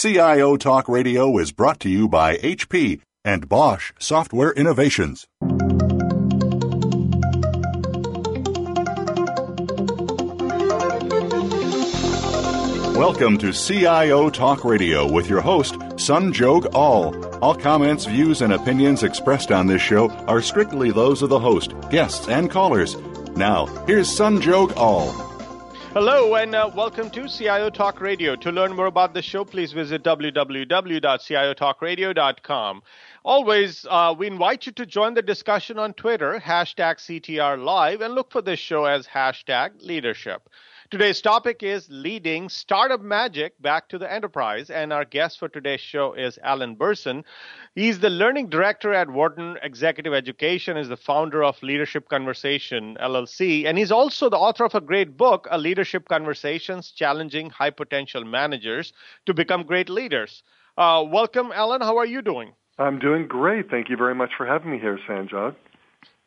CIO Talk Radio is brought to you by HP and Bosch Software Innovations. Welcome to CIO Talk Radio with your host, Sanjog Aul. All All comments, views, and opinions expressed on this show are strictly those of the host, guests, and callers. Now, here's Sanjog Aul. Hello and uh, welcome to CIO Talk Radio. To learn more about the show, please visit www.ciotalkradio.com. Always, uh, we invite you to join the discussion on Twitter, hashtag CTR Live, and look for this show as hashtag leadership. Today's topic is leading startup magic back to the enterprise. And our guest for today's show is Alan Berson. He's the learning director at Wharton Executive Education, is the founder of Leadership Conversation LLC, and he's also the author of a great book, A Leadership Conversations Challenging High Potential Managers to Become Great Leaders. Uh, welcome, Alan. How are you doing? I'm doing great. Thank you very much for having me here, Sanjog.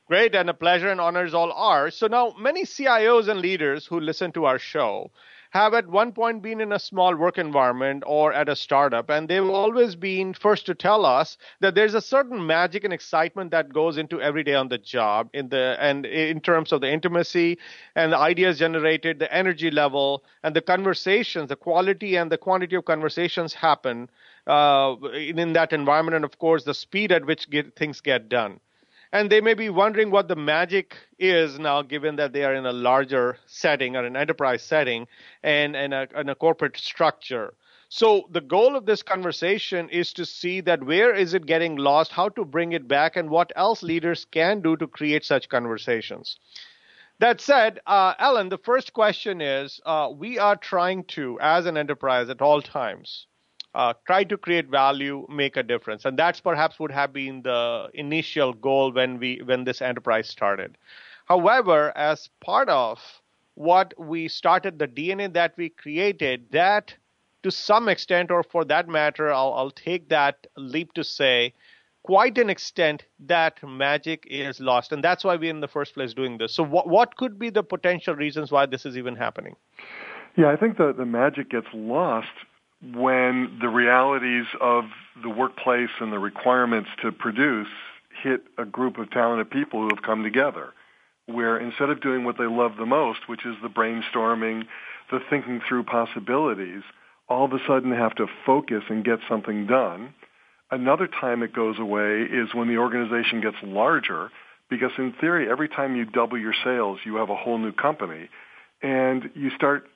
Great, and a pleasure and honors all are. So now, many CIOs and leaders who listen to our show have at one point been in a small work environment or at a startup, and they've always been first to tell us that there's a certain magic and excitement that goes into every day on the job in the and in terms of the intimacy and the ideas generated, the energy level, and the conversations, the quality and the quantity of conversations happen uh, in, in that environment, and of course the speed at which get, things get done and they may be wondering what the magic is now, given that they are in a larger setting or an enterprise setting and, and, a, and a corporate structure. So the goal of this conversation is to see that where is it getting lost, how to bring it back, and what else leaders can do to create such conversations. That said, uh, Alan, the first question is uh, we are trying to, as an enterprise at all times, uh, try to create value, make a difference, and that's perhaps would have been the initial goal when we when this enterprise started. However, as part of what we started, the DNA that we created, that to some extent, or for that matter, I'll, I'll take that leap to say, quite an extent, that magic is lost, and that's why we're in the first place doing this. So, what what could be the potential reasons why this is even happening? Yeah, I think the the magic gets lost when the realities of the workplace and the requirements to produce hit a group of talented people who have come together, where instead of doing what they love the most, which is the brainstorming, the thinking through possibilities, all of a sudden have to focus and get something done. Another time it goes away is when the organization gets larger, because in theory, every time you double your sales, you have a whole new company. And you start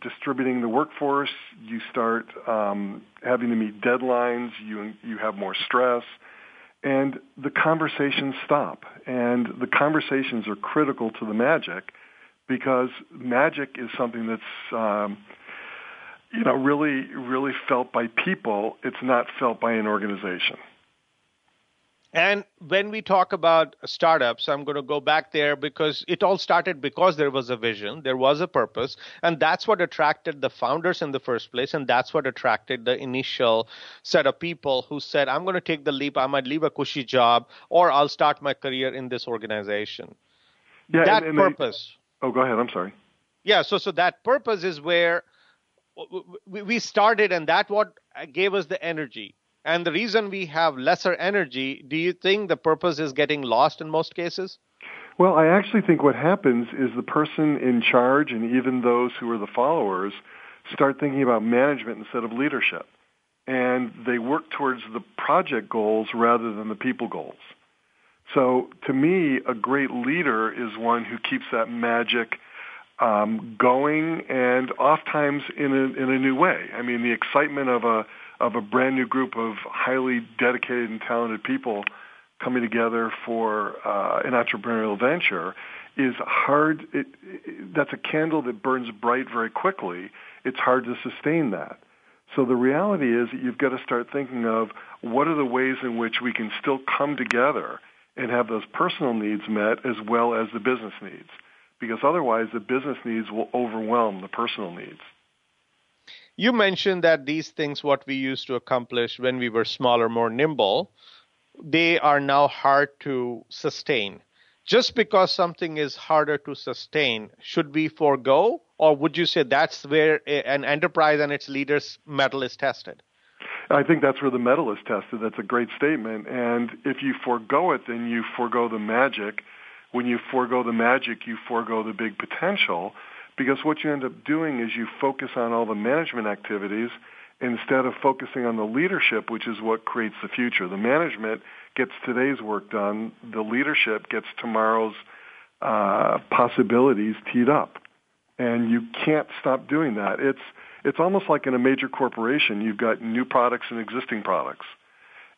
distributing the workforce, you start um, having to meet deadlines, you you have more stress, and the conversations stop. And the conversations are critical to the magic because magic is something that's um, you know really really felt by people. It's not felt by an organization. And when we talk about startups, I'm going to go back there because it all started because there was a vision, there was a purpose, and that's what attracted the founders in the first place. And that's what attracted the initial set of people who said, I'm going to take the leap, I might leave a cushy job, or I'll start my career in this organization. Yeah, that and, and purpose. They, oh, go ahead. I'm sorry. Yeah, so so that purpose is where we started, and that what gave us the energy and the reason we have lesser energy, do you think the purpose is getting lost in most cases? Well, I actually think what happens is the person in charge and even those who are the followers start thinking about management instead of leadership. And they work towards the project goals rather than the people goals. So to me, a great leader is one who keeps that magic um, going and oftentimes in a, in a new way. I mean, the excitement of a of a brand new group of highly dedicated and talented people coming together for uh, an entrepreneurial venture is hard. It, it, that's a candle that burns bright very quickly. It's hard to sustain that. So the reality is that you've got to start thinking of what are the ways in which we can still come together and have those personal needs met as well as the business needs. Because otherwise the business needs will overwhelm the personal needs. You mentioned that these things, what we used to accomplish when we were smaller, more nimble, they are now hard to sustain. Just because something is harder to sustain, should we forego? Or would you say that's where an enterprise and its leaders' mettle is tested? I think that's where the mettle is tested. That's a great statement. And if you forego it, then you forego the magic. When you forego the magic, you forego the big potential because what you end up doing is you focus on all the management activities instead of focusing on the leadership, which is what creates the future. The management gets today's work done. The leadership gets tomorrow's uh, possibilities teed up. And you can't stop doing that. It's, it's almost like in a major corporation, you've got new products and existing products.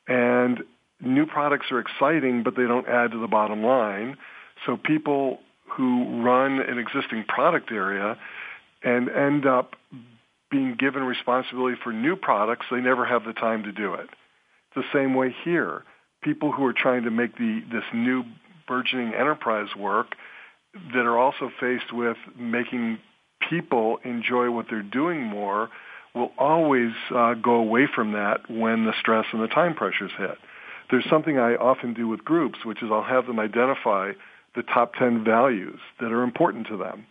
And new products are exciting, but they don't add to the bottom line. So people who run an existing product area and end up being given responsibility for new products, they never have the time to do it. The same way here. People who are trying to make the, this new burgeoning enterprise work that are also faced with making people enjoy what they're doing more will always uh, go away from that when the stress and the time pressures hit. There's something I often do with groups, which is I'll have them identify the top 10 values that are important to them.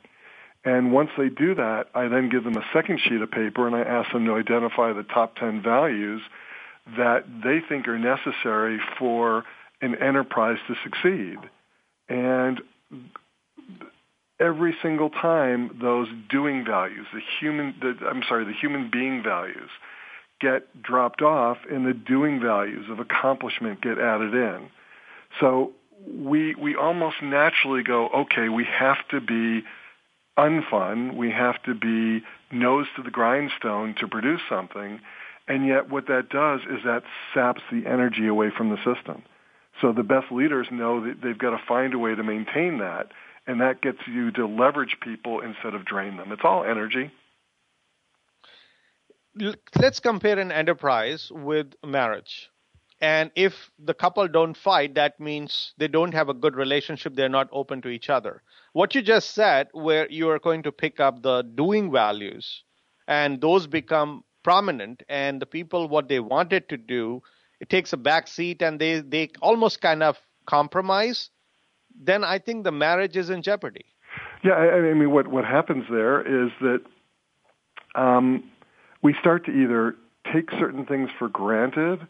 And once they do that, I then give them a second sheet of paper and I ask them to identify the top 10 values that they think are necessary for an enterprise to succeed. And every single time those doing values, the human, the, I'm sorry, the human being values get dropped off and the doing values of accomplishment get added in. So we, we almost naturally go, okay, we have to be unfun. We have to be nose to the grindstone to produce something. And yet what that does is that saps the energy away from the system. So the best leaders know that they've got to find a way to maintain that. And that gets you to leverage people instead of drain them. It's all energy. Let's compare an enterprise with marriage. And if the couple don't fight, that means they don't have a good relationship. They're not open to each other. What you just said, where you are going to pick up the doing values and those become prominent and the people, what they wanted to do, it takes a back seat and they, they almost kind of compromise, then I think the marriage is in jeopardy. Yeah, I, I mean, what, what happens there is that um, we start to either take certain things for granted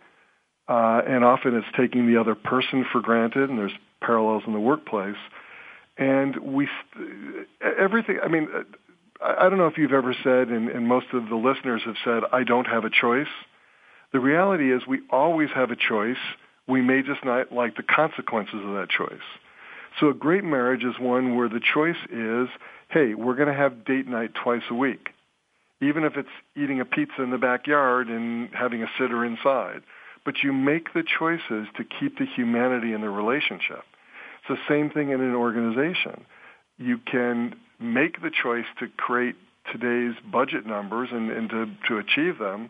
uh, and often it's taking the other person for granted, and there's parallels in the workplace. And we, everything, I mean, I don't know if you've ever said, and, and most of the listeners have said, I don't have a choice. The reality is we always have a choice. We may just not like the consequences of that choice. So a great marriage is one where the choice is, hey, we're going to have date night twice a week, even if it's eating a pizza in the backyard and having a sitter inside but you make the choices to keep the humanity in the relationship. It's the same thing in an organization. You can make the choice to create today's budget numbers and, and to, to achieve them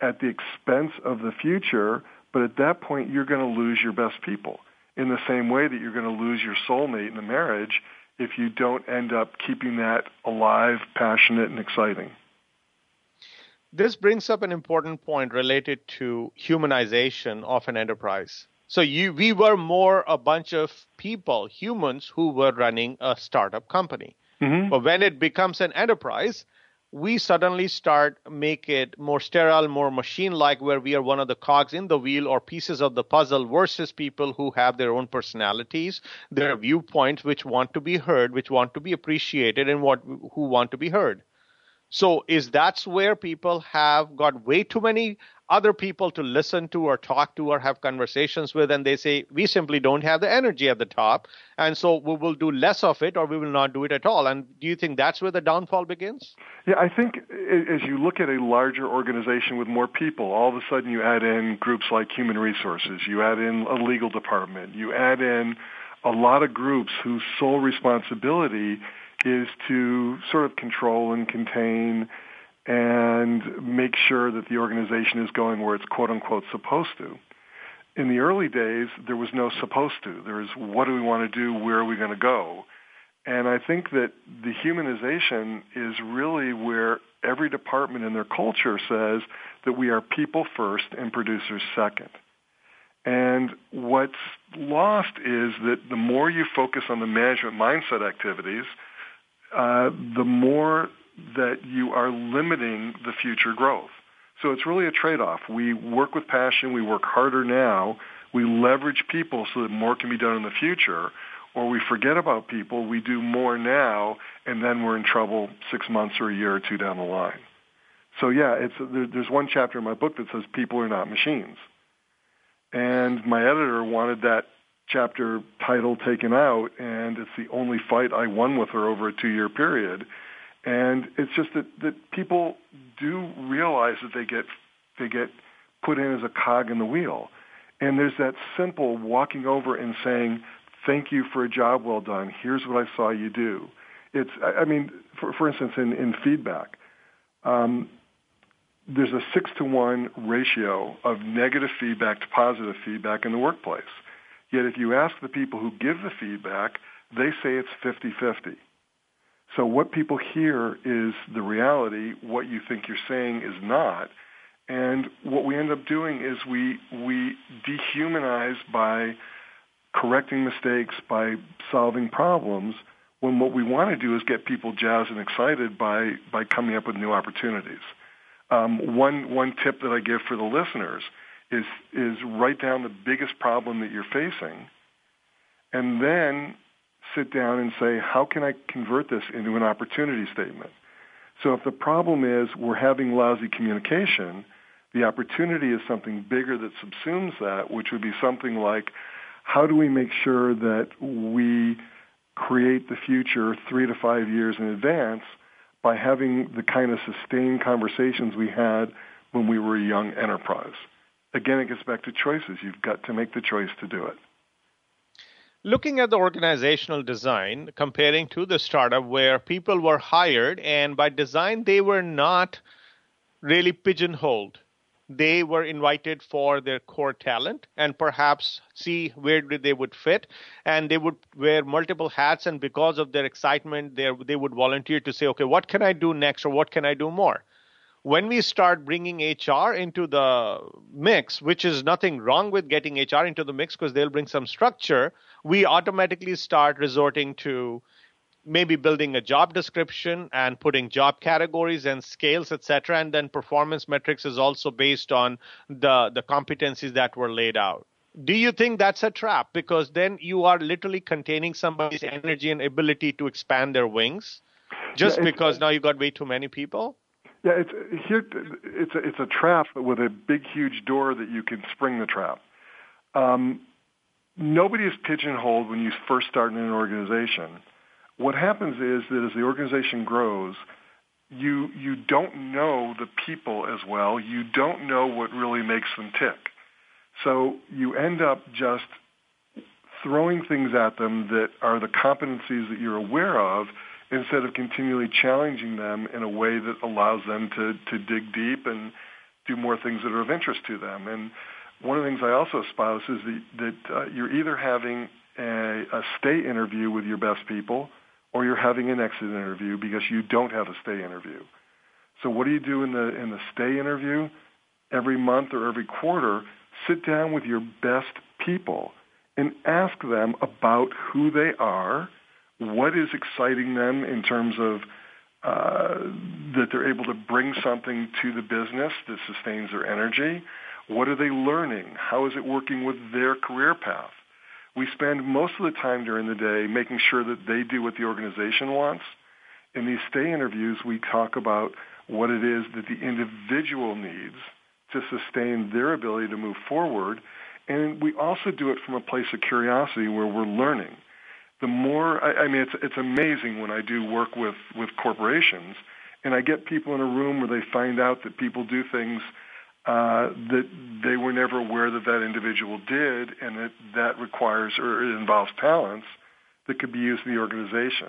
at the expense of the future, but at that point you're going to lose your best people in the same way that you're going to lose your soulmate in a marriage if you don't end up keeping that alive, passionate, and exciting. This brings up an important point related to humanization of an enterprise. So you, we were more a bunch of people, humans, who were running a startup company. Mm-hmm. But when it becomes an enterprise, we suddenly start make it more sterile, more machine-like, where we are one of the cogs in the wheel or pieces of the puzzle versus people who have their own personalities, their viewpoints, which want to be heard, which want to be appreciated, and what who want to be heard. So is that's where people have got way too many other people to listen to or talk to or have conversations with and they say we simply don't have the energy at the top and so we will do less of it or we will not do it at all. And do you think that's where the downfall begins? Yeah i think as you look at a larger organization with more people all of a sudden you add in groups like human resources you add in a legal department you add in a lot of groups whose sole responsibility is to sort of control and contain and make sure that the organization is going where it's quote unquote supposed to. In the early days, there was no supposed to. There was what do we want to do? Where are we going to go? And I think that the humanization is really where every department in their culture says that we are people first and producers second. And what's lost is that the more you focus on the management mindset activities, uh, the more that you are limiting the future growth. So it's really a trade-off. We work with passion. We work harder now. We leverage people so that more can be done in the future. Or we forget about people. We do more now, and then we're in trouble six months or a year or two down the line. So yeah, it's there, there's one chapter in my book that says people are not machines, and my editor wanted that chapter title taken out, and it's the only fight I won with her over a two-year period. And it's just that, that people do realize that they get they get put in as a cog in the wheel. And there's that simple walking over and saying, "Thank you for a job well done. Here's what I saw you do." It's I mean, for for instance, in in feedback, um, there's a six to one ratio of negative feedback to positive feedback in the workplace. Yet if you ask the people who give the feedback, they say it's 50-50. So what people hear is the reality. What you think you're saying is not. And what we end up doing is we we dehumanize by correcting mistakes, by solving problems, when what we want to do is get people jazzed and excited by by coming up with new opportunities. Um, one one tip that I give for the listeners is is write down the biggest problem that you're facing, and then sit down and say, how can I convert this into an opportunity statement? So if the problem is we're having lousy communication, the opportunity is something bigger that subsumes that, which would be something like, how do we make sure that we create the future three to five years in advance by having the kind of sustained conversations we had when we were a young enterprise? Again, it gets back to choices. You've got to make the choice to do it looking at the organizational design, comparing to the startup where people were hired and by design they were not really pigeonholed. They were invited for their core talent and perhaps see where they would fit. And they would wear multiple hats. And because of their excitement, they would volunteer to say, okay, what can I do next or what can I do more? When we start bringing HR into the mix, which is nothing wrong with getting HR into the mix because they'll bring some structure, we automatically start resorting to maybe building a job description and putting job categories and scales etc and then performance metrics is also based on the the competencies that were laid out. Do you think that's a trap? Because then you are literally containing somebody's energy and ability to expand their wings just yeah, because now you've got way too many people yeah, it's here. It's a, it's a trap with a big, huge door that you can spring the trap. Um, nobody is pigeonholed when you first start in an organization. What happens is that as the organization grows, you you don't know the people as well. You don't know what really makes them tick. So you end up just throwing things at them that are the competencies that you're aware of instead of continually challenging them in a way that allows them to, to dig deep and do more things that are of interest to them. And one of the things I also espouse is that, that uh, you're either having a, a stay interview with your best people or you're having an exit interview because you don't have a stay interview. So what do you do in the in the stay interview? Every month or every quarter, sit down with your best people and ask them about who they are what is exciting them in terms of uh, that they're able to bring something to the business that sustains their energy. What are they learning? How is it working with their career path? We spend most of the time during the day making sure that they do what the organization wants. In these stay interviews, we talk about what it is that the individual needs to sustain their ability to move forward. And we also do it from a place of curiosity where we're learning the more I, I mean it's it's amazing when I do work with with corporations and I get people in a room where they find out that people do things uh, that they were never aware that that individual did, and that that requires or it involves talents that could be used in the organization.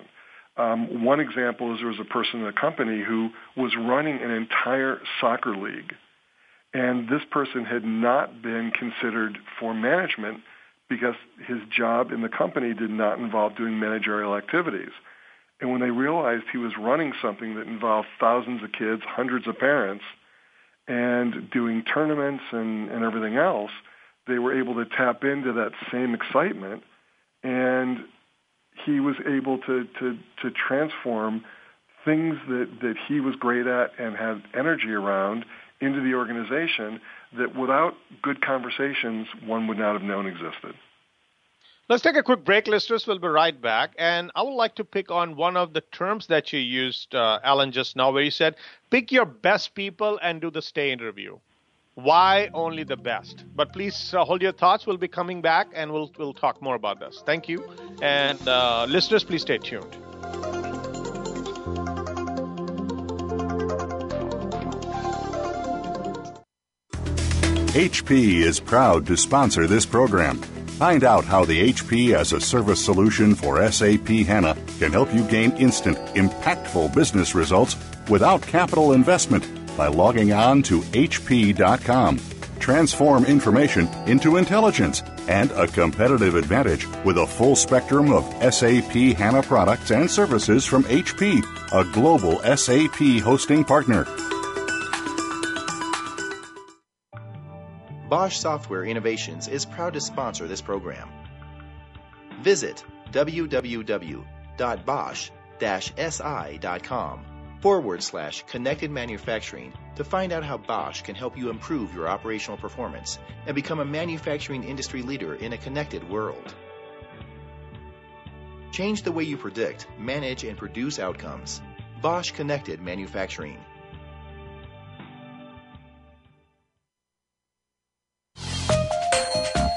Um, one example is there was a person in a company who was running an entire soccer league, and this person had not been considered for management because his job in the company did not involve doing managerial activities. And when they realized he was running something that involved thousands of kids, hundreds of parents, and doing tournaments and, and everything else, they were able to tap into that same excitement. And he was able to, to, to transform things that, that he was great at and had energy around into the organization that without good conversations, one would not have known existed. Let's take a quick break, listeners. We'll be right back. And I would like to pick on one of the terms that you used, uh, Alan, just now, where you said, pick your best people and do the stay interview. Why only the best? But please uh, hold your thoughts. We'll be coming back and we'll, we'll talk more about this. Thank you. And uh, listeners, please stay tuned. HP is proud to sponsor this program. Find out how the HP as a service solution for SAP HANA can help you gain instant, impactful business results without capital investment by logging on to HP.com. Transform information into intelligence and a competitive advantage with a full spectrum of SAP HANA products and services from HP, a global SAP hosting partner. Bosch Software Innovations is proud to sponsor this program. Visit www.bosch-si.com forward slash connected manufacturing to find out how Bosch can help you improve your operational performance and become a manufacturing industry leader in a connected world. Change the way you predict, manage, and produce outcomes. Bosch Connected Manufacturing.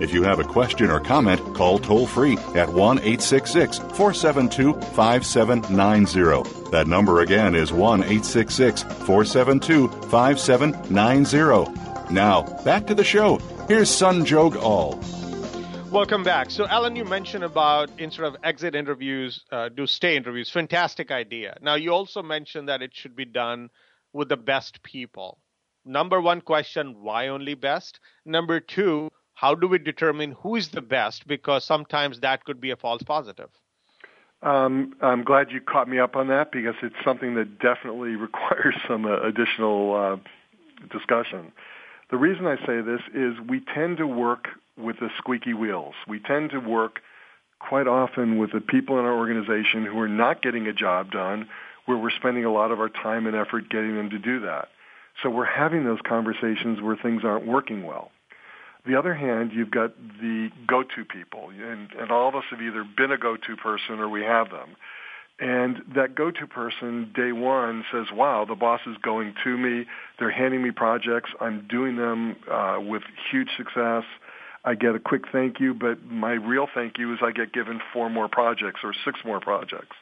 If you have a question or comment, call toll free at 1 866 472 5790. That number again is 1 866 472 5790. Now, back to the show. Here's Sanjog Aul. Welcome back. So, Alan, you mentioned about instead of exit interviews, uh, do stay interviews. Fantastic idea. Now, you also mentioned that it should be done with the best people. Number one question why only best? Number two, how do we determine who is the best? Because sometimes that could be a false positive. Um, I'm glad you caught me up on that because it's something that definitely requires some uh, additional uh, discussion. The reason I say this is we tend to work with the squeaky wheels. We tend to work quite often with the people in our organization who are not getting a job done, where we're spending a lot of our time and effort getting them to do that. So we're having those conversations where things aren't working well the other hand, you've got the go-to people, and, and all of us have either been a go-to person or we have them. And that go-to person, day one, says, wow, the boss is going to me. They're handing me projects. I'm doing them uh, with huge success. I get a quick thank you, but my real thank you is I get given four more projects or six more projects.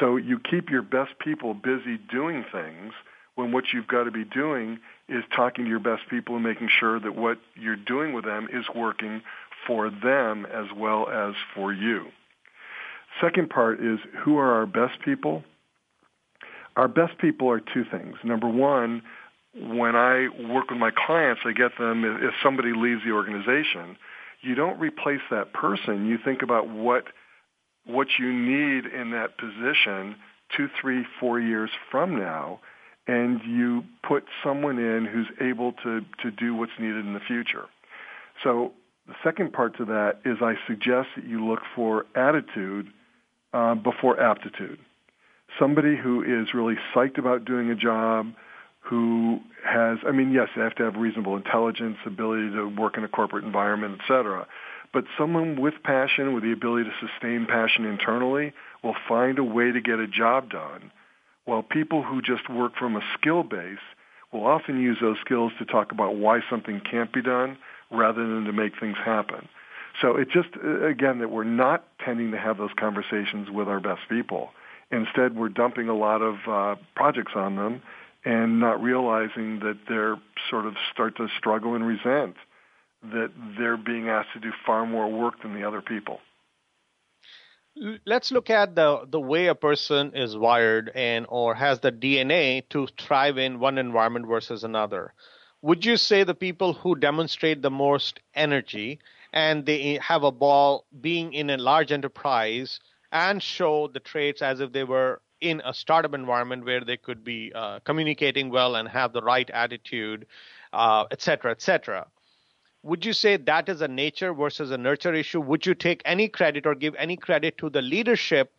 So you keep your best people busy doing things when what you've got to be doing is talking to your best people and making sure that what you're doing with them is working for them as well as for you. Second part is who are our best people? Our best people are two things. Number one, when I work with my clients, I get them, if somebody leaves the organization, you don't replace that person. You think about what, what you need in that position two, three, four years from now and you put someone in who's able to, to do what's needed in the future. So the second part to that is I suggest that you look for attitude uh, before aptitude. Somebody who is really psyched about doing a job, who has, I mean, yes, they have to have reasonable intelligence, ability to work in a corporate environment, et cetera. But someone with passion, with the ability to sustain passion internally, will find a way to get a job done while people who just work from a skill base will often use those skills to talk about why something can't be done rather than to make things happen. So it's just, uh, again, that we're not tending to have those conversations with our best people. Instead, we're dumping a lot of uh, projects on them and not realizing that they're sort of start to struggle and resent that they're being asked to do far more work than the other people let's look at the the way a person is wired and or has the DNA to thrive in one environment versus another. would you say the people who demonstrate the most energy and they have a ball being in a large enterprise and show the traits as if they were in a startup environment where they could be uh, communicating well and have the right attitude, uh, et cetera, et cetera. Would you say that is a nature versus a nurture issue? Would you take any credit or give any credit to the leadership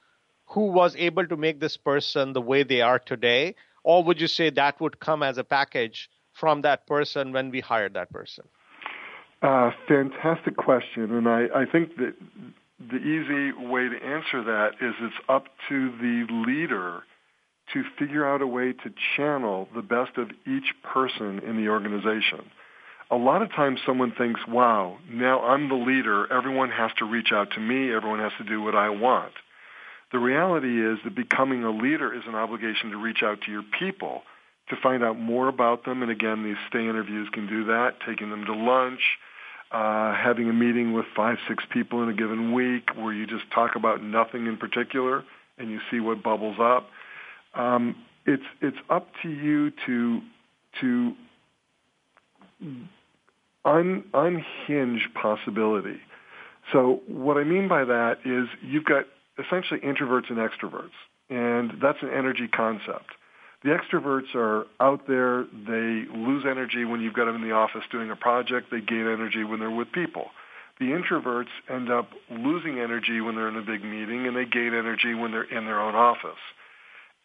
who was able to make this person the way they are today? Or would you say that would come as a package from that person when we hired that person? Uh, fantastic question. And I, I think that the easy way to answer that is it's up to the leader to figure out a way to channel the best of each person in the organization. A lot of times someone thinks, wow, now I'm the leader. Everyone has to reach out to me. Everyone has to do what I want. The reality is that becoming a leader is an obligation to reach out to your people to find out more about them. And again, these stay interviews can do that, taking them to lunch, uh, having a meeting with five, six people in a given week where you just talk about nothing in particular and you see what bubbles up. Um, it's it's up to you to to un, unhinge possibility. So what I mean by that is you've got essentially introverts and extroverts, and that's an energy concept. The extroverts are out there. They lose energy when you've got them in the office doing a project. They gain energy when they're with people. The introverts end up losing energy when they're in a big meeting, and they gain energy when they're in their own office.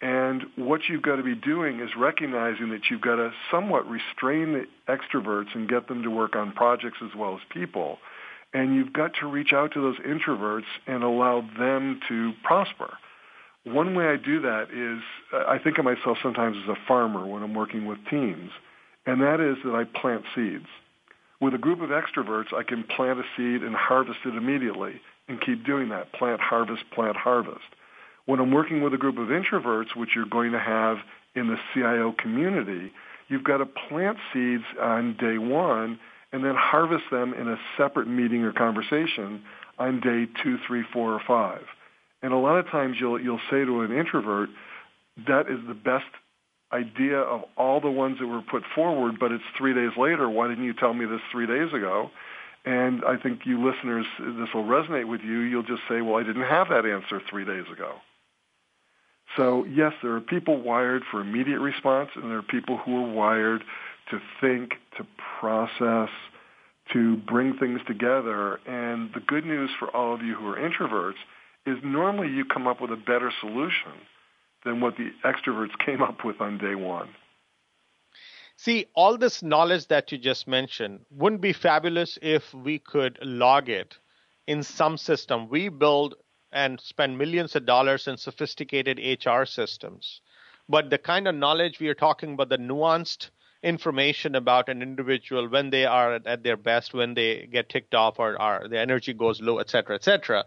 And what you've got to be doing is recognizing that you've got to somewhat restrain the extroverts and get them to work on projects as well as people. And you've got to reach out to those introverts and allow them to prosper. One way I do that is I think of myself sometimes as a farmer when I'm working with teams, and that is that I plant seeds. With a group of extroverts, I can plant a seed and harvest it immediately and keep doing that. Plant, harvest, plant, harvest. When I'm working with a group of introverts, which you're going to have in the CIO community, you've got to plant seeds on day one and then harvest them in a separate meeting or conversation on day two, three, four, or five. And a lot of times you'll you'll say to an introvert, that is the best idea of all the ones that were put forward, but it's three days later. Why didn't you tell me this three days ago? And I think you listeners, this will resonate with you. You'll just say, well, I didn't have that answer three days ago. So yes, there are people wired for immediate response, and there are people who are wired to think, to process, to bring things together. And the good news for all of you who are introverts is normally you come up with a better solution than what the extroverts came up with on day one. See, all this knowledge that you just mentioned wouldn't be fabulous if we could log it in some system. We build and spend millions of dollars in sophisticated HR systems. But the kind of knowledge we are talking about, the nuanced information about an individual when they are at their best, when they get ticked off or, or the energy goes low, et cetera, et cetera,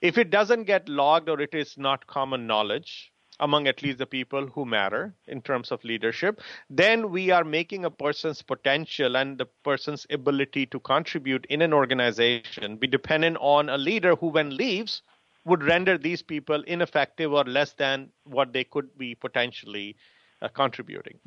if it doesn't get logged or it is not common knowledge among at least the people who matter in terms of leadership, then we are making a person's potential and the person's ability to contribute in an organization be dependent on a leader who, when leaves, would render these people ineffective or less than what they could be potentially uh, contributing.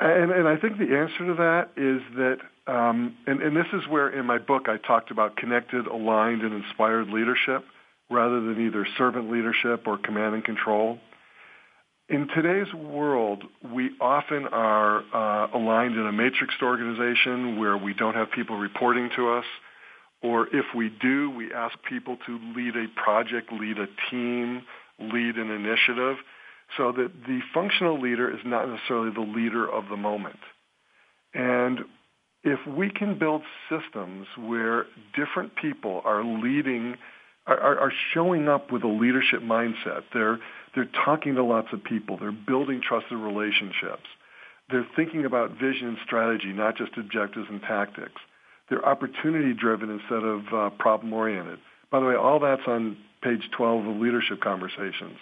And, and, I think the answer to that is that, um, and, and, this is where in my book I talked about connected, aligned, and inspired leadership rather than either servant leadership or command and control. In today's world, we often are uh, aligned in a matrixed organization where we don't have people reporting to us, or if we do, we ask people to lead a project, lead a team, lead an initiative, so that the functional leader is not necessarily the leader of the moment. And if we can build systems where different people are leading are, are showing up with a leadership mindset. They're they're talking to lots of people. They're building trusted relationships. They're thinking about vision and strategy, not just objectives and tactics. They're opportunity driven instead of uh, problem oriented. By the way, all that's on page 12 of Leadership Conversations.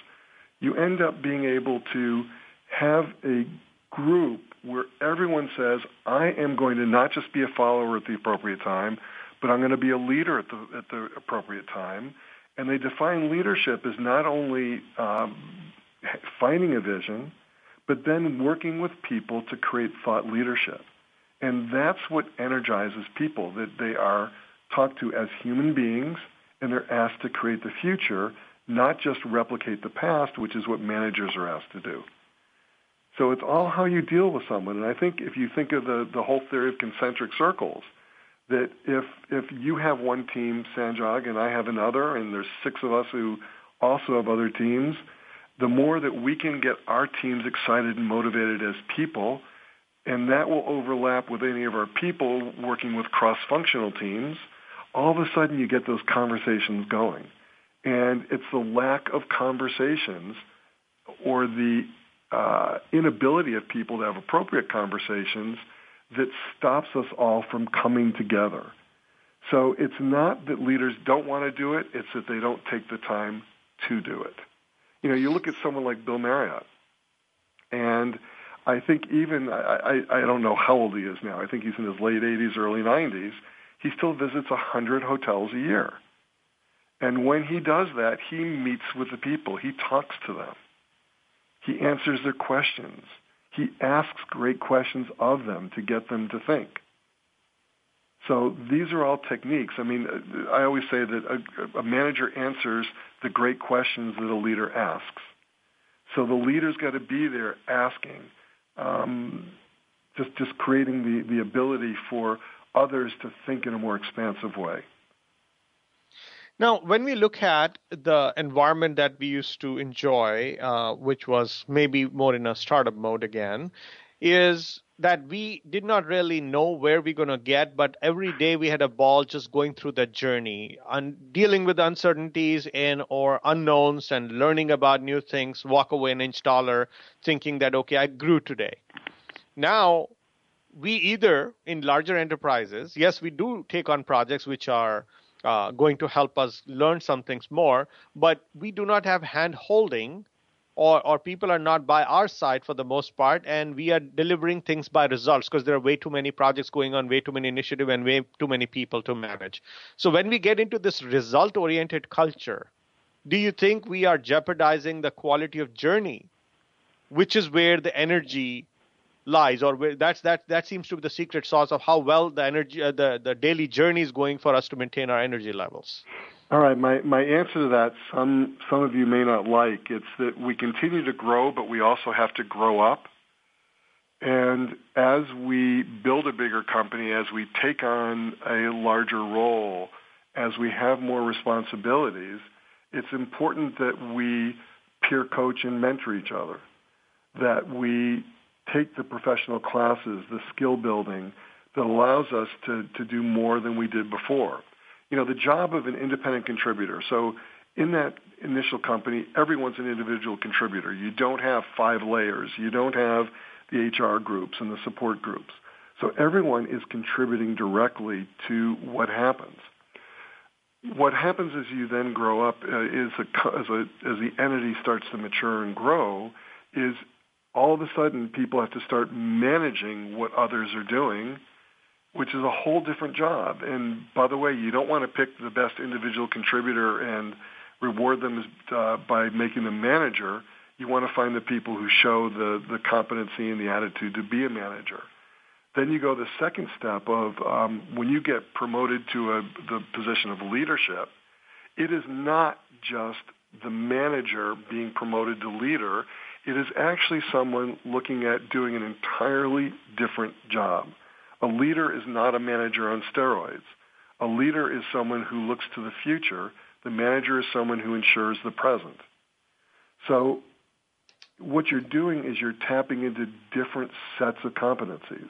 You end up being able to have a group where everyone says, I am going to not just be a follower at the appropriate time, but I'm going to be a leader at the at the appropriate time. And they define leadership as not only um, finding a vision, but then working with people to create thought leadership. And that's what energizes people, that they are talked to as human beings and they're asked to create the future, not just replicate the past, which is what managers are asked to do. So it's all how you deal with someone. And I think if you think of the, the whole theory of concentric circles, that if if you have one team, Sanjog, and I have another, and there's six of us who also have other teams, the more that we can get our teams excited and motivated as people, and that will overlap with any of our people working with cross-functional teams, all of a sudden you get those conversations going. And it's the lack of conversations or the uh, inability of people to have appropriate conversations that stops us all from coming together. So it's not that leaders don't want to do it, it's that they don't take the time to do it. You know, you look at someone like Bill Marriott, and I think even, I, I, I don't know how old he is now, I think he's in his late 80s, early 90s, he still visits 100 hotels a year. And when he does that, he meets with the people. He talks to them. He answers their questions. He asks great questions of them to get them to think. So these are all techniques. I mean, I always say that a, a manager answers the great questions that a leader asks. So the leader's got to be there asking, um, just just creating the, the ability for others to think in a more expansive way. Now, when we look at the environment that we used to enjoy, uh, which was maybe more in a startup mode again, is that we did not really know where we're going to get, but every day we had a ball just going through that journey and dealing with uncertainties and or unknowns and learning about new things, walk away an inch taller, thinking that, okay, I grew today. Now, we either in larger enterprises, yes, we do take on projects which are uh, going to help us learn some things more, but we do not have hand holding or, or people are not by our side for the most part, and we are delivering things by results because there are way too many projects going on, way too many initiatives, and way too many people to manage. So when we get into this result oriented culture, do you think we are jeopardizing the quality of journey, which is where the energy lies, or where that's that that seems to be the secret sauce of how well the energy, uh, the the daily journey is going for us to maintain our energy levels? All right, my, my answer to that, some, some of you may not like, it's that we continue to grow, but we also have to grow up. And as we build a bigger company, as we take on a larger role, as we have more responsibilities, it's important that we peer coach and mentor each other, that we take the professional classes, the skill building that allows us to, to do more than we did before you know, the job of an independent contributor. So in that initial company, everyone's an individual contributor. You don't have five layers. You don't have the HR groups and the support groups. So everyone is contributing directly to what happens. What happens as you then grow up uh, is a, as, a, as the entity starts to mature and grow is all of a sudden people have to start managing what others are doing which is a whole different job. And by the way, you don't want to pick the best individual contributor and reward them uh, by making them manager. You want to find the people who show the, the competency and the attitude to be a manager. Then you go the second step of um, when you get promoted to a, the position of leadership, it is not just the manager being promoted to leader. It is actually someone looking at doing an entirely different job. A leader is not a manager on steroids. A leader is someone who looks to the future. The manager is someone who ensures the present. So what you're doing is you're tapping into different sets of competencies.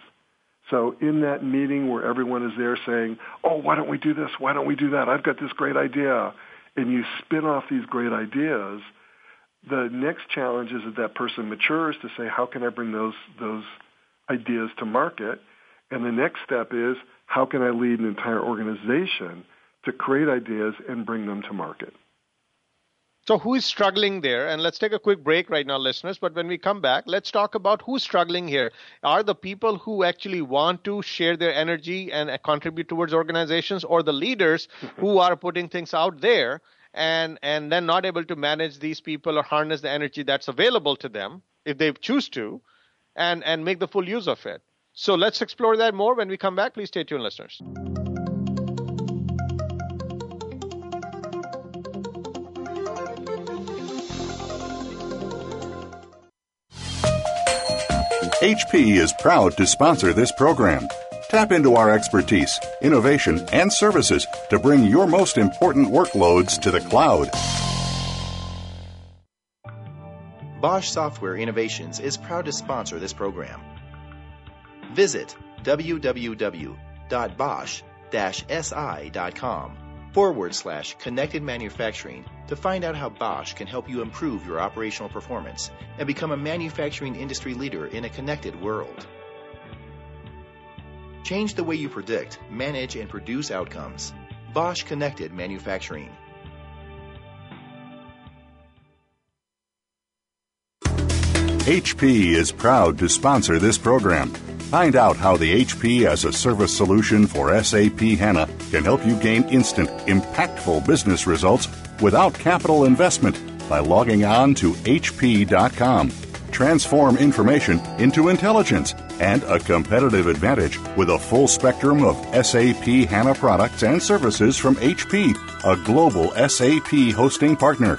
So in that meeting where everyone is there saying, oh, why don't we do this? Why don't we do that? I've got this great idea. And you spin off these great ideas. The next challenge is that that person matures to say, how can I bring those, those ideas to market? And the next step is how can I lead an entire organization to create ideas and bring them to market? So, who is struggling there? And let's take a quick break right now, listeners. But when we come back, let's talk about who's struggling here. Are the people who actually want to share their energy and uh, contribute towards organizations, or the leaders mm-hmm. who are putting things out there and, and then not able to manage these people or harness the energy that's available to them if they choose to and, and make the full use of it? So let's explore that more when we come back. Please stay tuned, listeners. HP is proud to sponsor this program. Tap into our expertise, innovation, and services to bring your most important workloads to the cloud. Bosch Software Innovations is proud to sponsor this program. Visit www.bosch-si.com forward slash connected manufacturing to find out how Bosch can help you improve your operational performance and become a manufacturing industry leader in a connected world. Change the way you predict, manage, and produce outcomes. Bosch Connected Manufacturing. HP is proud to sponsor this program. Find out how the HP as a service solution for SAP HANA can help you gain instant, impactful business results without capital investment by logging on to HP.com. Transform information into intelligence and a competitive advantage with a full spectrum of SAP HANA products and services from HP, a global SAP hosting partner.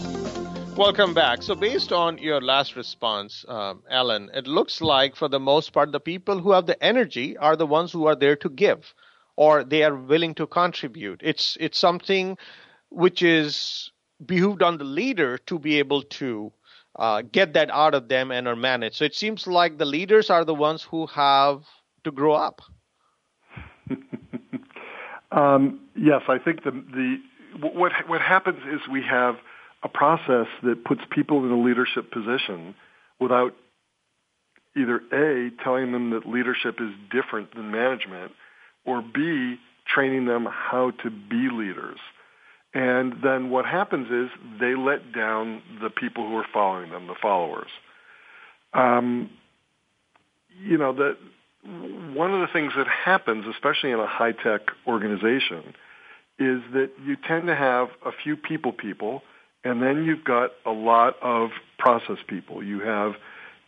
Welcome back. So, based on your last response, um, Alan, it looks like for the most part, the people who have the energy are the ones who are there to give, or they are willing to contribute. It's it's something which is behooved on the leader to be able to uh, get that out of them and or manage. So it seems like the leaders are the ones who have to grow up. um, yes, I think the the what what happens is we have a process that puts people in a leadership position without either A, telling them that leadership is different than management, or B, training them how to be leaders. And then what happens is they let down the people who are following them, the followers. Um, you know, that one of the things that happens, especially in a high-tech organization, is that you tend to have a few people people and then you've got a lot of process people. You have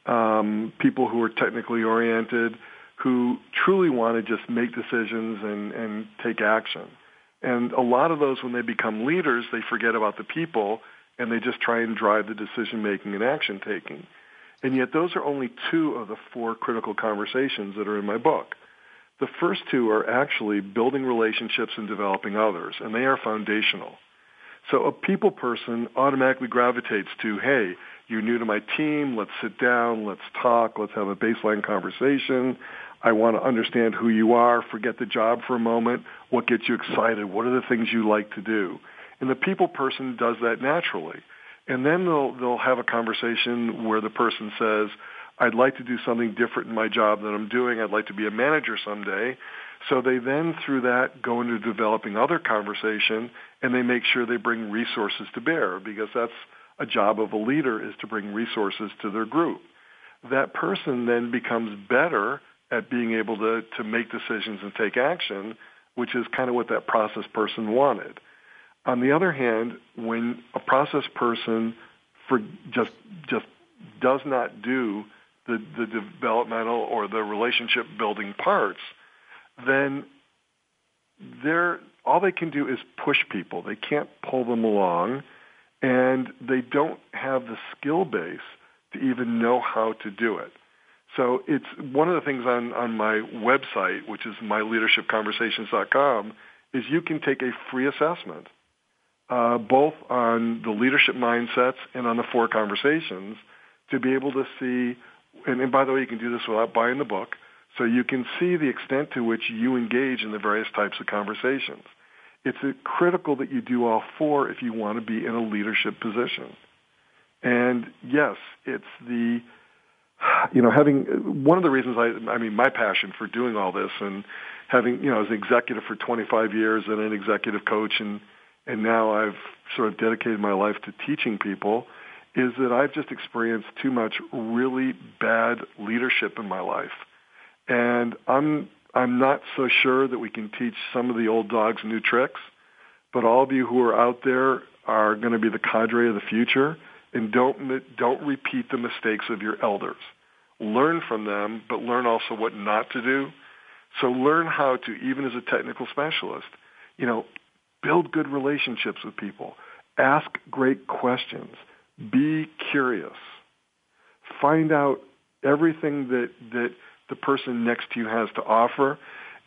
um, people who are technically oriented, who truly want to just make decisions and, and take action. And a lot of those, when they become leaders, they forget about the people and they just try and drive the decision making and action taking. And yet those are only two of the four critical conversations that are in my book. The first two are actually building relationships and developing others, and they are foundational. So a people person automatically gravitates to, hey, you're new to my team. Let's sit down. Let's talk. Let's have a baseline conversation. I want to understand who you are. Forget the job for a moment. What gets you excited? What are the things you like to do? And the people person does that naturally. And then they'll, they'll have a conversation where the person says, I'd like to do something different in my job than I'm doing. I'd like to be a manager someday. So they then, through that, go into developing other conversation, and they make sure they bring resources to bear because that's a job of a leader is to bring resources to their group. That person then becomes better at being able to, to make decisions and take action, which is kind of what that process person wanted. On the other hand, when a process person for just just does not do the, the developmental or the relationship building parts, then they're all they can do is push people. They can't pull them along, and they don't have the skill base to even know how to do it. So it's one of the things on, on my website, which is myleadershipconversations.com, is you can take a free assessment, uh, both on the leadership mindsets and on the four conversations, to be able to see. And, and by the way, you can do this without buying the book. So you can see the extent to which you engage in the various types of conversations. It's critical that you do all four if you want to be in a leadership position. And yes, it's the you know having one of the reasons I I mean my passion for doing all this and having you know as an executive for 25 years and an executive coach and and now I've sort of dedicated my life to teaching people is that I've just experienced too much really bad leadership in my life. And I'm I'm not so sure that we can teach some of the old dogs new tricks, but all of you who are out there are going to be the cadre of the future and don't don't repeat the mistakes of your elders. Learn from them, but learn also what not to do. So learn how to even as a technical specialist, you know, build good relationships with people, ask great questions be curious. Find out everything that, that the person next to you has to offer.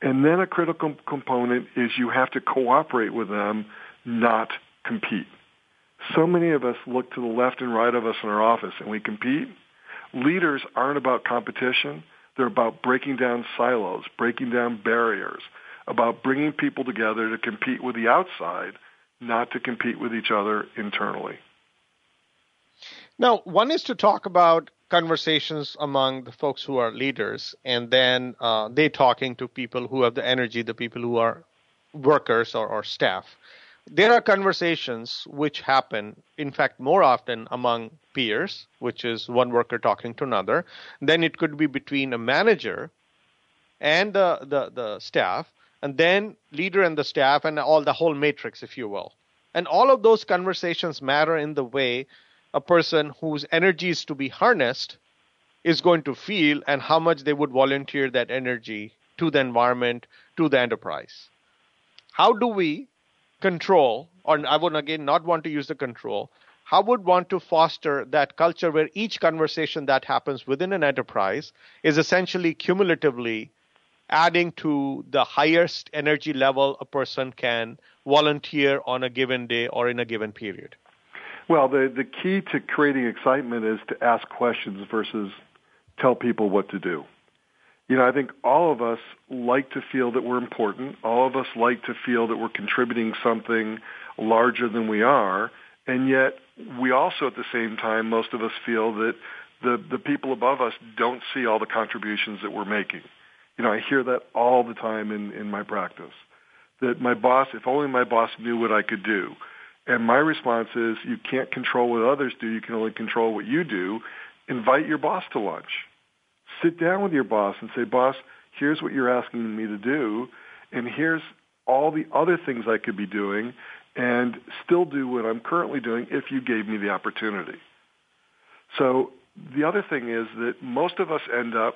And then a critical component is you have to cooperate with them, not compete. So many of us look to the left and right of us in our office and we compete. Leaders aren't about competition. They're about breaking down silos, breaking down barriers, about bringing people together to compete with the outside, not to compete with each other internally. Now, one is to talk about conversations among the folks who are leaders, and then uh, they talking to people who have the energy, the people who are workers or, or staff. There are conversations which happen, in fact, more often among peers, which is one worker talking to another. Then it could be between a manager and the, the, the staff, and then leader and the staff, and all the whole matrix, if you will. And all of those conversations matter in the way a person whose energy is to be harnessed is going to feel and how much they would volunteer that energy to the environment, to the enterprise. How do we control, or I would again not want to use the control, how would want to foster that culture where each conversation that happens within an enterprise is essentially cumulatively adding to the highest energy level a person can volunteer on a given day or in a given period? Well, the the key to creating excitement is to ask questions versus tell people what to do. You know, I think all of us like to feel that we're important. All of us like to feel that we're contributing something larger than we are, and yet we also at the same time most of us feel that the the people above us don't see all the contributions that we're making. You know, I hear that all the time in in my practice. That my boss, if only my boss knew what I could do and my response is, you can't control what others do. You can only control what you do. Invite your boss to lunch. Sit down with your boss and say, boss, here's what you're asking me to do, and here's all the other things I could be doing and still do what I'm currently doing if you gave me the opportunity. So the other thing is that most of us end up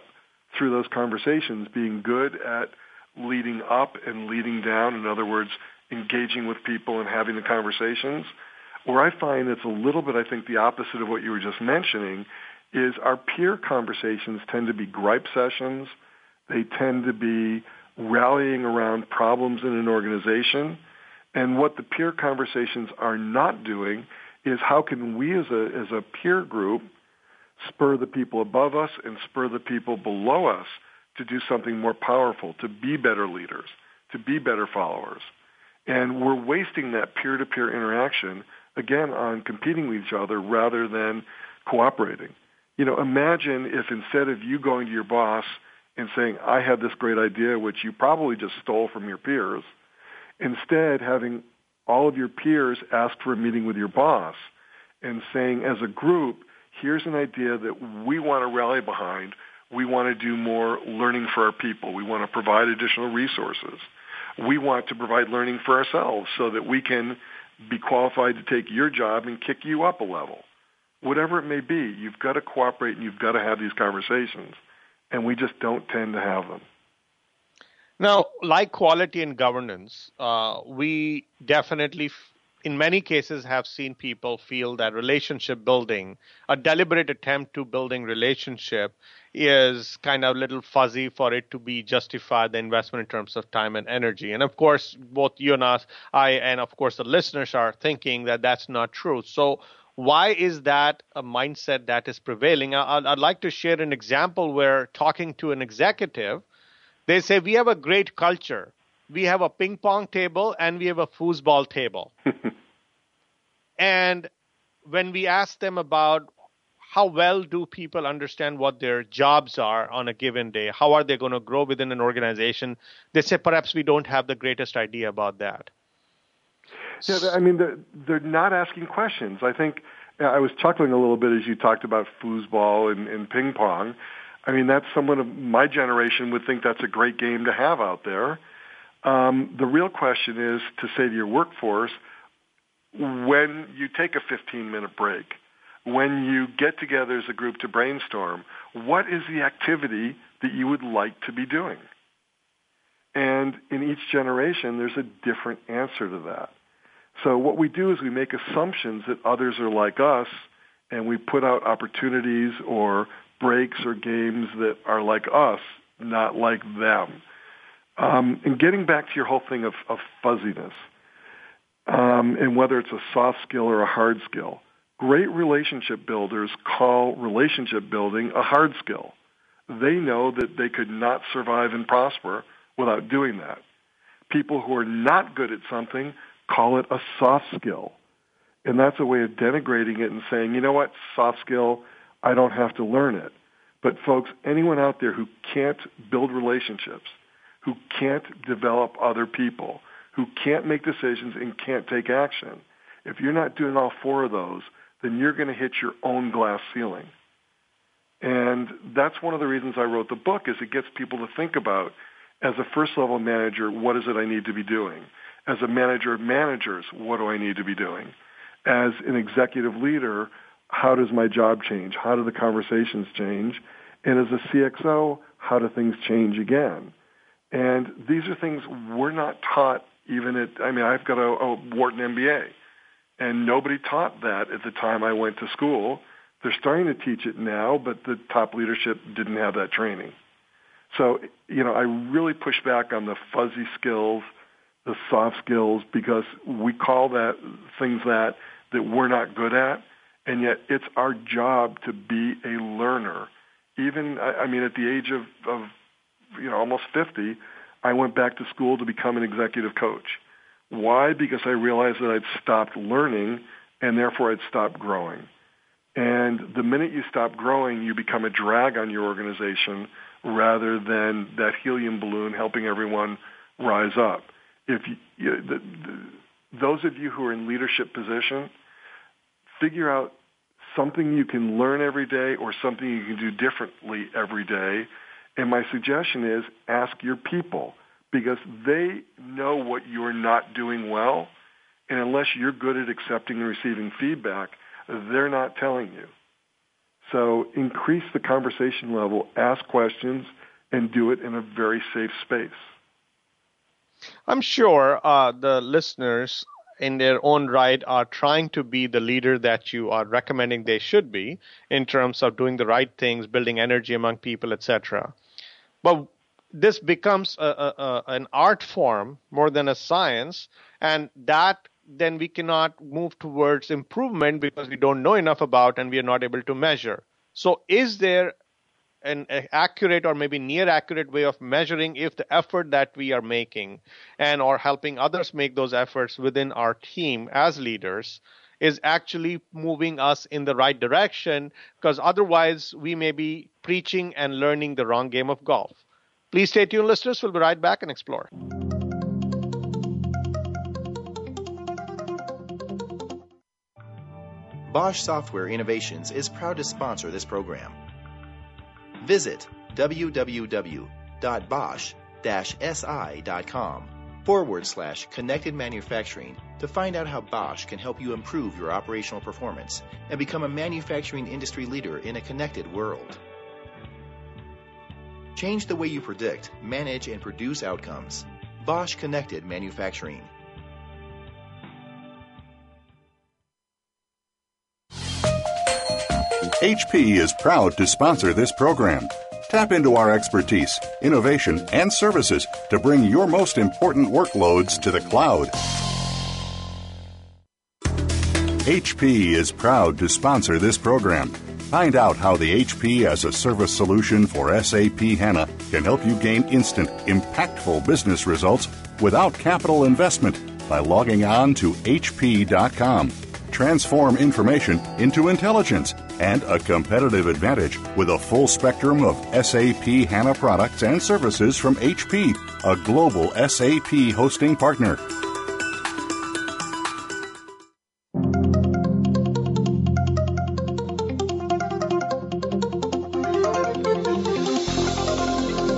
through those conversations being good at leading up and leading down. In other words, engaging with people and having the conversations. Where I find it's a little bit, I think, the opposite of what you were just mentioning is our peer conversations tend to be gripe sessions. They tend to be rallying around problems in an organization. And what the peer conversations are not doing is how can we as a, as a peer group spur the people above us and spur the people below us to do something more powerful, to be better leaders, to be better followers. And we're wasting that peer-to-peer interaction, again, on competing with each other rather than cooperating. You know, imagine if instead of you going to your boss and saying, I have this great idea, which you probably just stole from your peers, instead having all of your peers ask for a meeting with your boss and saying, as a group, here's an idea that we want to rally behind. We want to do more learning for our people. We want to provide additional resources we want to provide learning for ourselves so that we can be qualified to take your job and kick you up a level. Whatever it may be, you've got to cooperate and you've got to have these conversations. And we just don't tend to have them. Now, like quality and governance, uh, we definitely in many cases have seen people feel that relationship building a deliberate attempt to building relationship is kind of a little fuzzy for it to be justified the investment in terms of time and energy. And of course both you and us i and of course the listeners are thinking that that's not true. So why is that a mindset that is prevailing? I'd, I'd like to share an example where talking to an executive they say we have a great culture we have a ping pong table and we have a foosball table. and when we ask them about how well do people understand what their jobs are on a given day? How are they going to grow within an organization? They say perhaps we don't have the greatest idea about that. Yeah, I mean, they're, they're not asking questions. I think I was chuckling a little bit as you talked about foosball and, and ping pong. I mean, that's someone of my generation would think that's a great game to have out there. Um, the real question is to say to your workforce, when you take a 15 minute break, when you get together as a group to brainstorm, what is the activity that you would like to be doing? And in each generation, there's a different answer to that. So what we do is we make assumptions that others are like us, and we put out opportunities or breaks or games that are like us, not like them. Um, and getting back to your whole thing of, of fuzziness, um, and whether it's a soft skill or a hard skill, Great relationship builders call relationship building a hard skill. They know that they could not survive and prosper without doing that. People who are not good at something call it a soft skill. And that's a way of denigrating it and saying, you know what, soft skill, I don't have to learn it. But folks, anyone out there who can't build relationships, who can't develop other people, who can't make decisions and can't take action, if you're not doing all four of those, then you're going to hit your own glass ceiling. And that's one of the reasons I wrote the book is it gets people to think about as a first level manager, what is it I need to be doing? As a manager of managers, what do I need to be doing? As an executive leader, how does my job change? How do the conversations change? And as a CXO, how do things change again? And these are things we're not taught even at, I mean, I've got a, a Wharton MBA. And nobody taught that at the time I went to school. They're starting to teach it now, but the top leadership didn't have that training. So, you know, I really push back on the fuzzy skills, the soft skills, because we call that things that that we're not good at, and yet it's our job to be a learner. Even, I mean, at the age of, of you know, almost 50, I went back to school to become an executive coach. Why? Because I realized that I'd stopped learning and therefore I'd stopped growing. And the minute you stop growing, you become a drag on your organization rather than that helium balloon helping everyone rise up. If you, you the, the, those of you who are in leadership position, figure out something you can learn every day or something you can do differently every day. And my suggestion is ask your people because they know what you're not doing well. And unless you're good at accepting and receiving feedback, they're not telling you. So increase the conversation level, ask questions, and do it in a very safe space. I'm sure uh, the listeners in their own right are trying to be the leader that you are recommending they should be in terms of doing the right things, building energy among people, etc. But this becomes a, a, a, an art form more than a science, and that then we cannot move towards improvement because we don't know enough about and we are not able to measure. So, is there an accurate or maybe near accurate way of measuring if the effort that we are making and or helping others make those efforts within our team as leaders is actually moving us in the right direction because otherwise we may be preaching and learning the wrong game of golf Please stay tuned, listeners. We'll be right back and explore. Bosch Software Innovations is proud to sponsor this program. Visit www.bosch-si.com forward slash connected manufacturing to find out how Bosch can help you improve your operational performance and become a manufacturing industry leader in a connected world. Change the way you predict, manage, and produce outcomes. Bosch Connected Manufacturing. HP is proud to sponsor this program. Tap into our expertise, innovation, and services to bring your most important workloads to the cloud. HP is proud to sponsor this program. Find out how the HP as a service solution for SAP HANA can help you gain instant, impactful business results without capital investment by logging on to HP.com. transform information into intelligence and a competitive advantage with a full spectrum of SAP HANA products and services from HP, a global SAP hosting partner.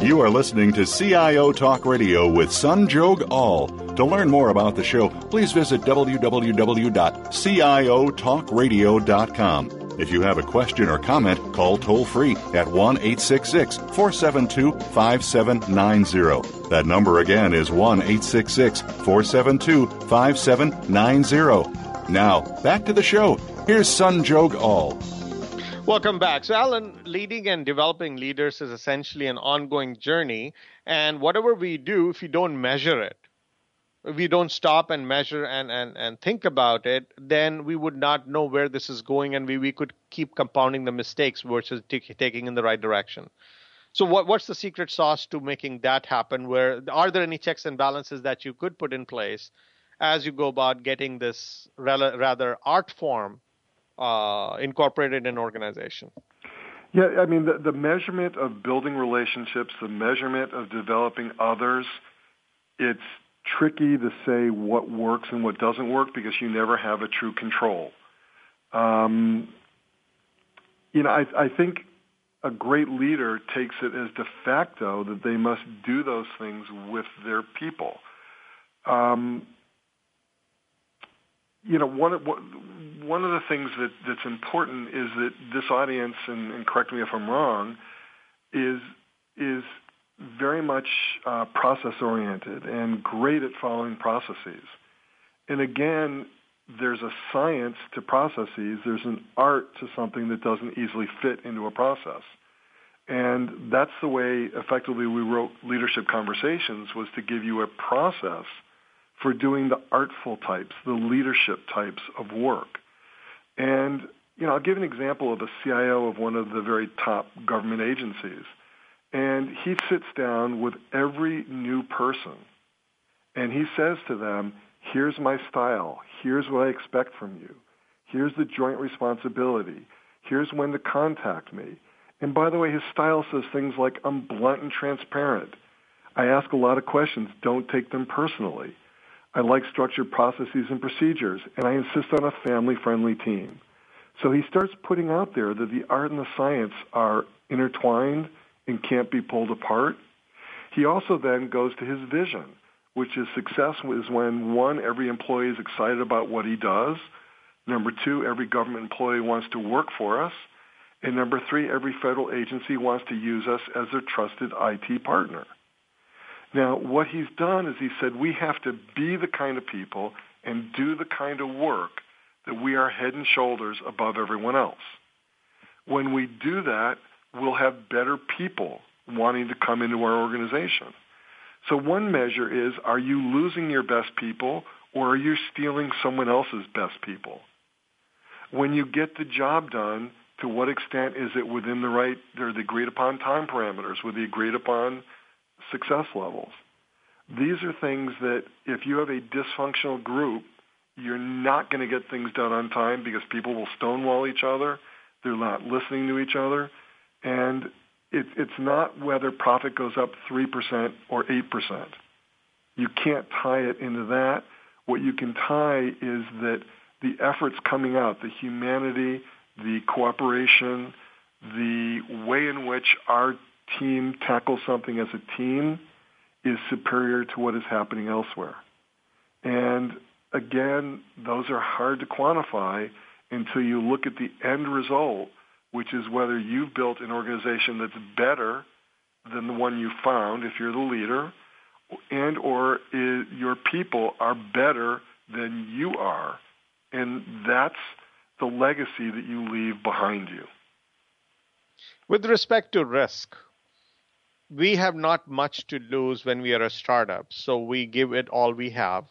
You are listening to CIO Talk Radio with Sanjog Aul. To learn more about the show, please visit www.ciotalkradio.com. If you have a question or comment, call toll free at 1 866 472 5790. That number again is 1 866 472 5790. Now, back to the show. Here's Sanjog Aul. Welcome back. So, Alan, leading and developing leaders is essentially an ongoing journey. And whatever we do, if you don't measure it, we don't stop and measure and, and, and think about it, then we would not know where this is going and we, we could keep compounding the mistakes versus t- taking in the right direction. So, what, what's the secret sauce to making that happen? Where are there any checks and balances that you could put in place as you go about getting this rather art form uh, incorporated in organization? Yeah, I mean, the, the measurement of building relationships, the measurement of developing others, it's tricky to say what works and what doesn't work because you never have a true control. Um, you know, I, I think a great leader takes it as de facto that they must do those things with their people. Um, you know, one of, one of the things that, that's important is that this audience, and, and correct me if I'm wrong, is is very much uh, process oriented and great at following processes. And again, there's a science to processes. There's an art to something that doesn't easily fit into a process. And that's the way effectively we wrote leadership conversations was to give you a process for doing the artful types, the leadership types of work. And, you know, I'll give an example of a CIO of one of the very top government agencies. And he sits down with every new person and he says to them, here's my style. Here's what I expect from you. Here's the joint responsibility. Here's when to contact me. And by the way, his style says things like, I'm blunt and transparent. I ask a lot of questions. Don't take them personally. I like structured processes and procedures, and I insist on a family-friendly team. So he starts putting out there that the art and the science are intertwined and can't be pulled apart. He also then goes to his vision, which is success is when one, every employee is excited about what he does. Number two, every government employee wants to work for us. And number three, every federal agency wants to use us as their trusted IT partner. Now, what he's done is he said we have to be the kind of people and do the kind of work that we are head and shoulders above everyone else. When we do that, we'll have better people wanting to come into our organization. So one measure is, are you losing your best people or are you stealing someone else's best people? When you get the job done, to what extent is it within the right, or the agreed upon time parameters, with the agreed upon success levels. These are things that if you have a dysfunctional group, you're not going to get things done on time because people will stonewall each other. They're not listening to each other. And it, it's not whether profit goes up 3% or 8%. You can't tie it into that. What you can tie is that the efforts coming out, the humanity, the cooperation, the way in which our team tackles something as a team is superior to what is happening elsewhere. And again, those are hard to quantify until you look at the end result, which is whether you've built an organization that's better than the one you found if you're the leader, and or your people are better than you are. And that's the legacy that you leave behind you. With respect to risk, we have not much to lose when we are a startup, so we give it all we have,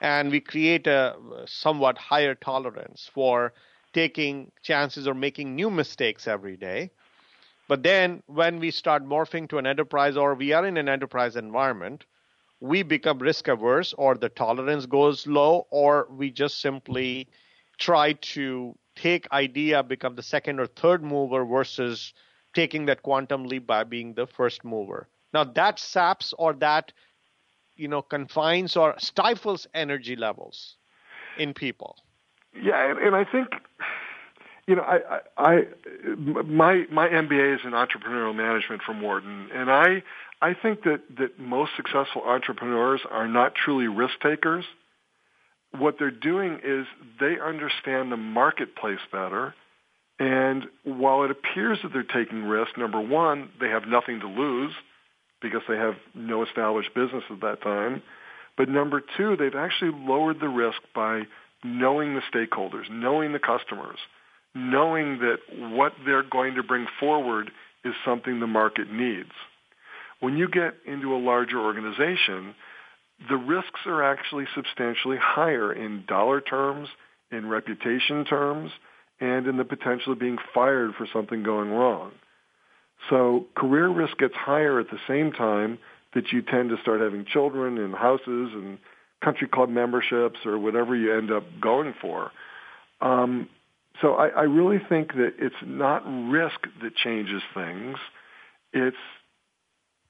and we create a somewhat higher tolerance for taking chances or making new mistakes every day. But then when we start morphing to an enterprise or we are in an enterprise environment, we become risk averse or the tolerance goes low or we just simply try to take idea, become the second or third mover versus taking that quantum leap by being the first mover. Now that saps or that you know confines or stifles energy levels in people. Yeah, and I think you know, I, I, my my MBA is in entrepreneurial management from Wharton, and I, I think that that most successful entrepreneurs are not truly risk takers. What they're doing is they understand the marketplace better, and while it appears that they're taking risk, number one, they have nothing to lose because they have no established business at that time. But number two, they've actually lowered the risk by knowing the stakeholders, knowing the customers knowing that what they're going to bring forward is something the market needs. When you get into a larger organization, the risks are actually substantially higher in dollar terms, in reputation terms, and in the potential of being fired for something going wrong. So career risk gets higher at the same time that you tend to start having children and houses and country club memberships or whatever you end up going for. Um, so I, I really think that it's not risk that changes things. It's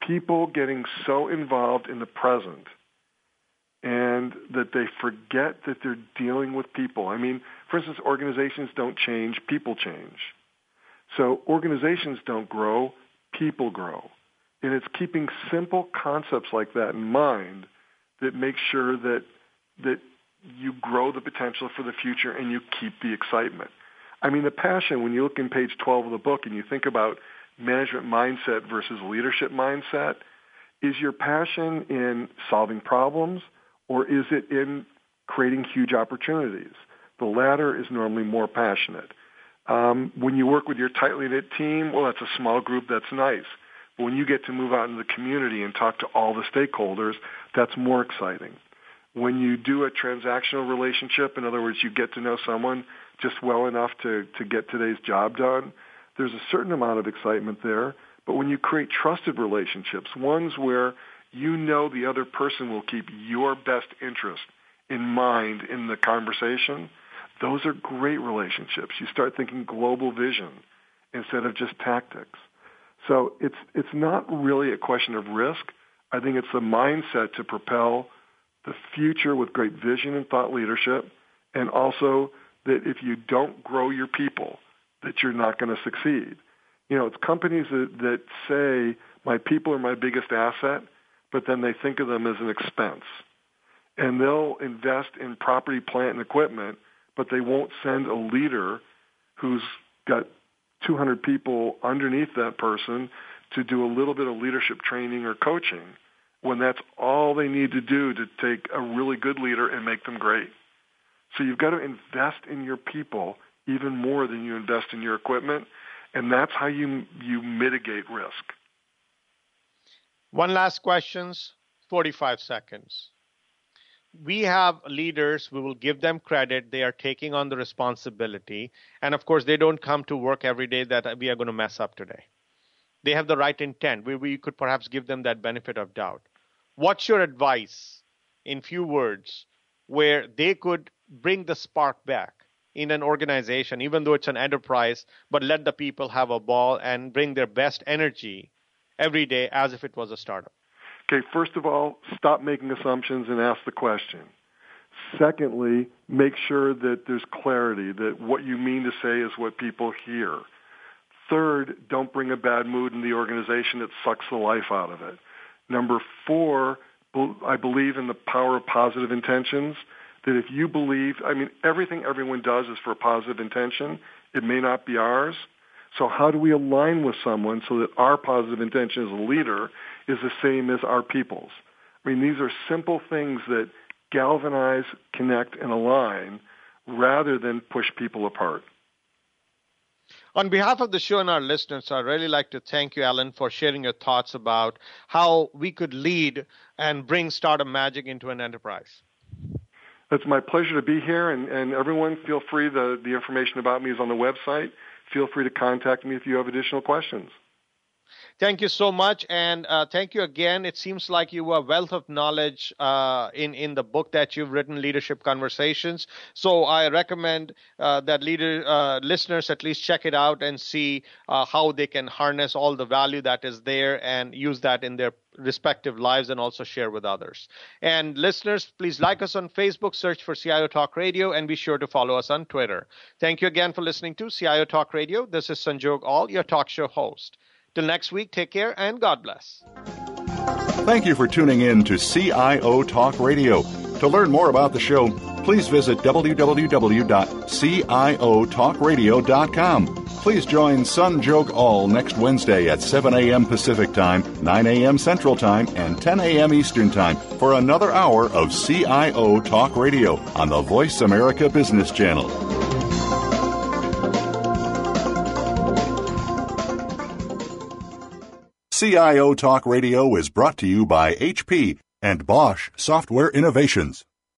people getting so involved in the present and that they forget that they're dealing with people. I mean, for instance, organizations don't change, people change. So organizations don't grow, people grow. And it's keeping simple concepts like that in mind that makes sure that that you grow the potential for the future and you keep the excitement. I mean, the passion, when you look in page 12 of the book and you think about management mindset versus leadership mindset, is your passion in solving problems or is it in creating huge opportunities? The latter is normally more passionate. Um, when you work with your tightly knit team, well, that's a small group, that's nice. But when you get to move out into the community and talk to all the stakeholders, that's more exciting when you do a transactional relationship, in other words, you get to know someone just well enough to, to get today's job done, there's a certain amount of excitement there. But when you create trusted relationships, ones where you know the other person will keep your best interest in mind in the conversation, those are great relationships. You start thinking global vision instead of just tactics. So it's, it's not really a question of risk. I think it's the mindset to propel the future with great vision and thought leadership, and also that if you don't grow your people, that you're not going to succeed. You know, it's companies that, that say, my people are my biggest asset, but then they think of them as an expense. And they'll invest in property, plant, and equipment, but they won't send a leader who's got 200 people underneath that person to do a little bit of leadership training or coaching when that's all they need to do to take a really good leader and make them great. So you've got to invest in your people even more than you invest in your equipment, and that's how you you mitigate risk. One last questions, 45 seconds. We have leaders, we will give them credit. They are taking on the responsibility. And of course, they don't come to work every day that we are going to mess up today. They have the right intent. We, we could perhaps give them that benefit of doubt what's your advice in few words where they could bring the spark back in an organization, even though it's an enterprise, but let the people have a ball and bring their best energy every day as if it was a startup? Okay, first of all, stop making assumptions and ask the question. Secondly, make sure that there's clarity, that what you mean to say is what people hear. Third, don't bring a bad mood in the organization that sucks the life out of it. Number four, I believe in the power of positive intentions. That if you believe, I mean, everything everyone does is for a positive intention. It may not be ours. So how do we align with someone so that our positive intention as a leader is the same as our people's? I mean, these are simple things that galvanize, connect, and align rather than push people apart. On behalf of the show and our listeners, I'd really like to thank you, Alan, for sharing your thoughts about how we could lead and bring startup magic into an enterprise. It's my pleasure to be here, and, and everyone feel free. The, the information about me is on the website. Feel free to contact me if you have additional questions. Thank you so much, and uh, thank you again. It seems like you are a wealth of knowledge uh, in in the book that you've written, Leadership Conversations. So I recommend uh, that leader uh, listeners at least check it out and see uh, how they can harness all the value that is there and use that in their respective lives and also share with others. And listeners, please like us on Facebook, search for CIO Talk Radio, and be sure to follow us on Twitter. Thank you again for listening to CIO Talk Radio. This is Sanjog Aul, your talk show host. Till next week, take care and God bless. Thank you for tuning in to CIO Talk Radio. To learn more about the show, please visit www.ciotalkradio.com. Please join Sanjog Aul next Wednesday at 7 a.m. Pacific Time, 9 a.m. Central Time, and 10 a.m. Eastern Time for another hour of CIO Talk Radio on the Voice America Business Channel. CIO Talk Radio is brought to you by HP and Bosch Software Innovations.